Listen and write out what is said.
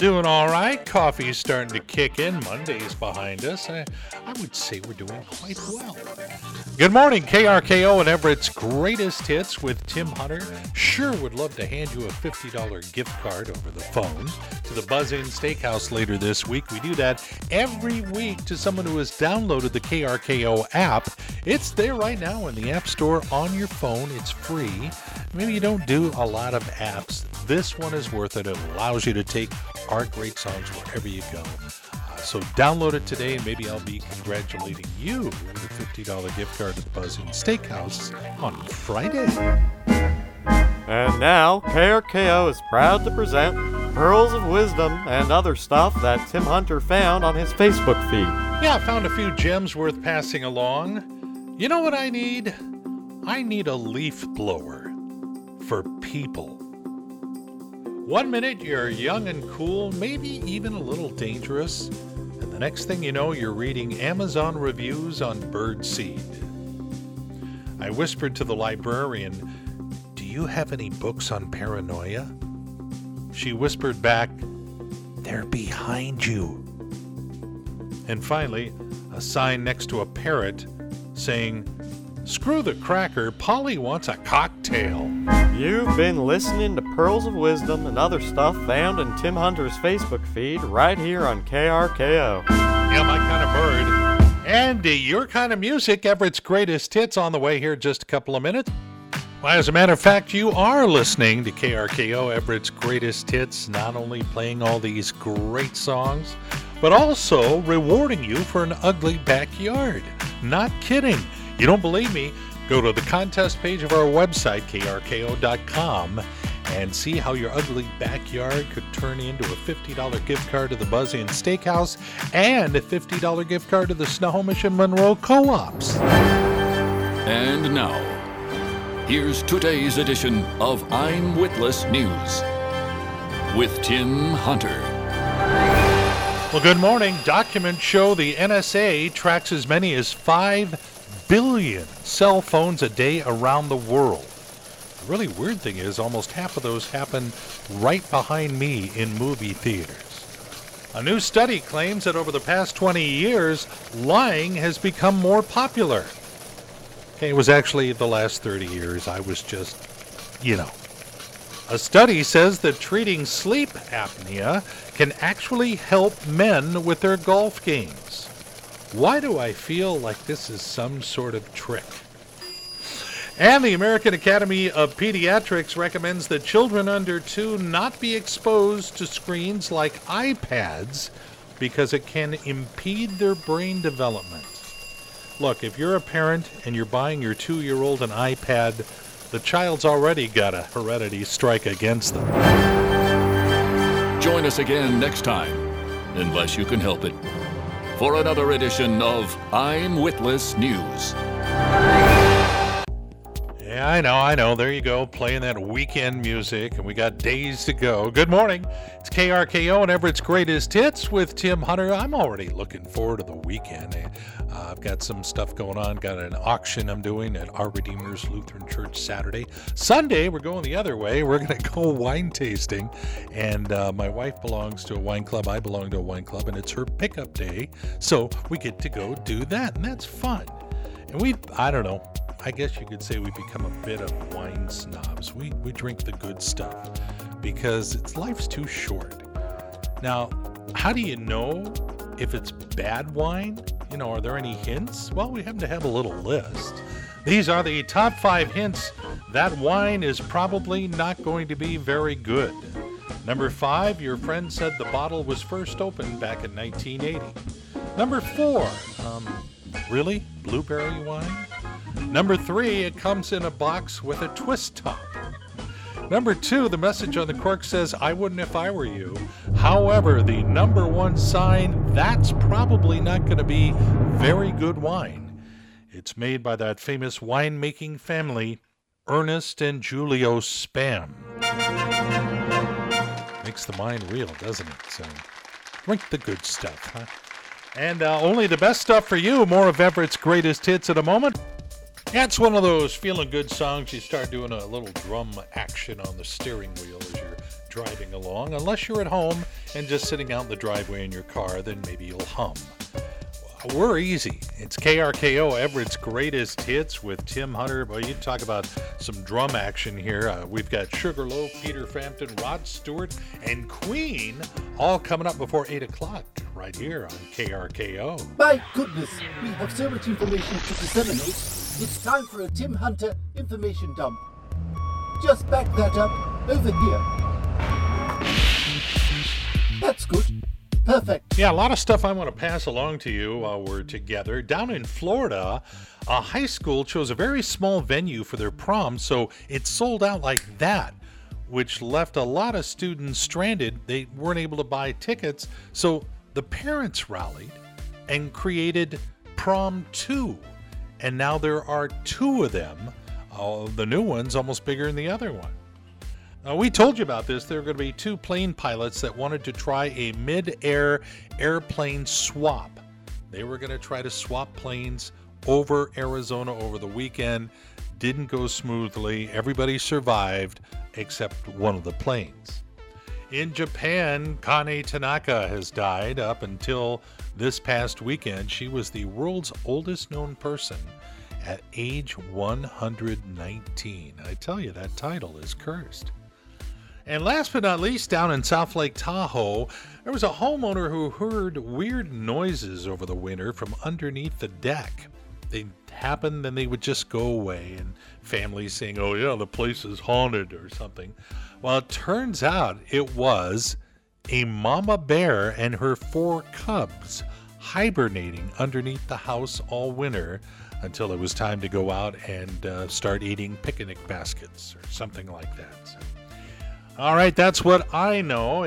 Doing all right. Coffee's starting to kick in. Monday's behind us. I, I would say we're doing quite well. Good morning, KRKO and Everett's greatest hits with Tim Hunter. Sure would love to hand you a $50 gift card over the phone to the Buzz Inn Steakhouse later this week. We do that every week to someone who has downloaded the KRKO app. It's there right now in the App Store on your phone. It's free. Maybe you don't do a lot of apps. This one is worth it. It allows you to take our great songs wherever you go. Uh, so download it today, and maybe I'll be congratulating you with a $50 gift card at the Inn Steakhouse on Friday. And now, KRKO is proud to present Pearls of Wisdom and other stuff that Tim Hunter found on his Facebook feed. Yeah, I found a few gems worth passing along. You know what I need? I need a leaf blower for people. One minute you're young and cool, maybe even a little dangerous, and the next thing you know, you're reading Amazon reviews on birdseed. I whispered to the librarian, Do you have any books on paranoia? She whispered back, They're behind you. And finally, a sign next to a parrot saying, Screw the cracker, Polly wants a cocktail. You've been listening to Pearls of Wisdom and other stuff found in Tim Hunter's Facebook feed right here on KRKO. Yeah, my kind of bird. And uh, your kind of music, Everett's greatest hits on the way here in just a couple of minutes. Well, as a matter of fact, you are listening to KRKO, Everett's greatest hits, not only playing all these great songs, but also rewarding you for an ugly backyard. Not kidding. You don't believe me? Go to the contest page of our website, krko.com, and see how your ugly backyard could turn into a $50 gift card to the Buzz Inn Steakhouse and a $50 gift card to the Snohomish and Monroe Co ops. And now, here's today's edition of I'm Witless News with Tim Hunter. Well, good morning. Documents show the NSA tracks as many as 5 billion cell phones a day around the world. The really weird thing is, almost half of those happen right behind me in movie theaters. A new study claims that over the past 20 years, lying has become more popular. Okay, it was actually the last 30 years. I was just, you know. A study says that treating sleep apnea can actually help men with their golf games. Why do I feel like this is some sort of trick? And the American Academy of Pediatrics recommends that children under two not be exposed to screens like iPads because it can impede their brain development. Look, if you're a parent and you're buying your two year old an iPad, the child's already got a heredity strike against them. Join us again next time, unless you can help it for another edition of I'm Witless News. Yeah, I know, I know. There you go, playing that weekend music, and we got days to go. Good morning. It's KRKO and Everett's Greatest Hits with Tim Hunter. I'm already looking forward to the weekend. Uh, I've got some stuff going on. Got an auction I'm doing at Our Redeemer's Lutheran Church Saturday. Sunday, we're going the other way. We're going to go wine tasting. And uh, my wife belongs to a wine club. I belong to a wine club, and it's her pickup day. So we get to go do that, and that's fun. And we, I don't know, I guess you could say we become a bit of wine snobs. We, we drink the good stuff because it's life's too short. Now, how do you know if it's bad wine? You know, are there any hints? Well, we happen to have a little list. These are the top five hints that wine is probably not going to be very good. Number five, your friend said the bottle was first opened back in 1980. Number four, um, really? Blueberry wine? Number three, it comes in a box with a twist top. Number two, the message on the cork says, I wouldn't if I were you. However, the number one sign, that's probably not going to be very good wine. It's made by that famous winemaking family, Ernest and Julio Spam. Makes the mind reel, doesn't it? So drink the good stuff, huh? And uh, only the best stuff for you. More of Everett's greatest hits in a moment. That's one of those feeling good songs you start doing a little drum action on the steering wheel as you're driving along. Unless you're at home and just sitting out in the driveway in your car, then maybe you'll hum. We're easy. It's KRKO Everett's greatest hits with Tim Hunter. Well, you talk about some drum action here. Uh, we've got Sugarloaf, Peter Frampton, Rod Stewart, and Queen all coming up before 8 o'clock right here on KRKO. My goodness, we have so much information to disseminate. It's time for a Tim Hunter information dump. Just back that up over here. That's good. Perfect. Yeah, a lot of stuff I want to pass along to you while we're together. Down in Florida, a high school chose a very small venue for their prom, so it sold out like that, which left a lot of students stranded. They weren't able to buy tickets, so the parents rallied and created Prom 2. And now there are two of them. Uh, the new one's almost bigger than the other one. Uh, we told you about this. There are going to be two plane pilots that wanted to try a mid air airplane swap. They were going to try to swap planes over Arizona over the weekend. Didn't go smoothly. Everybody survived except one of the planes. In Japan, Kane Tanaka has died up until this past weekend. She was the world's oldest known person at age 119. I tell you, that title is cursed. And last but not least, down in South Lake Tahoe, there was a homeowner who heard weird noises over the winter from underneath the deck. They happened, then they would just go away, and families saying, Oh, yeah, the place is haunted or something. Well, it turns out it was a mama bear and her four cubs hibernating underneath the house all winter until it was time to go out and uh, start eating picnic baskets or something like that. So, all right, that's what I know.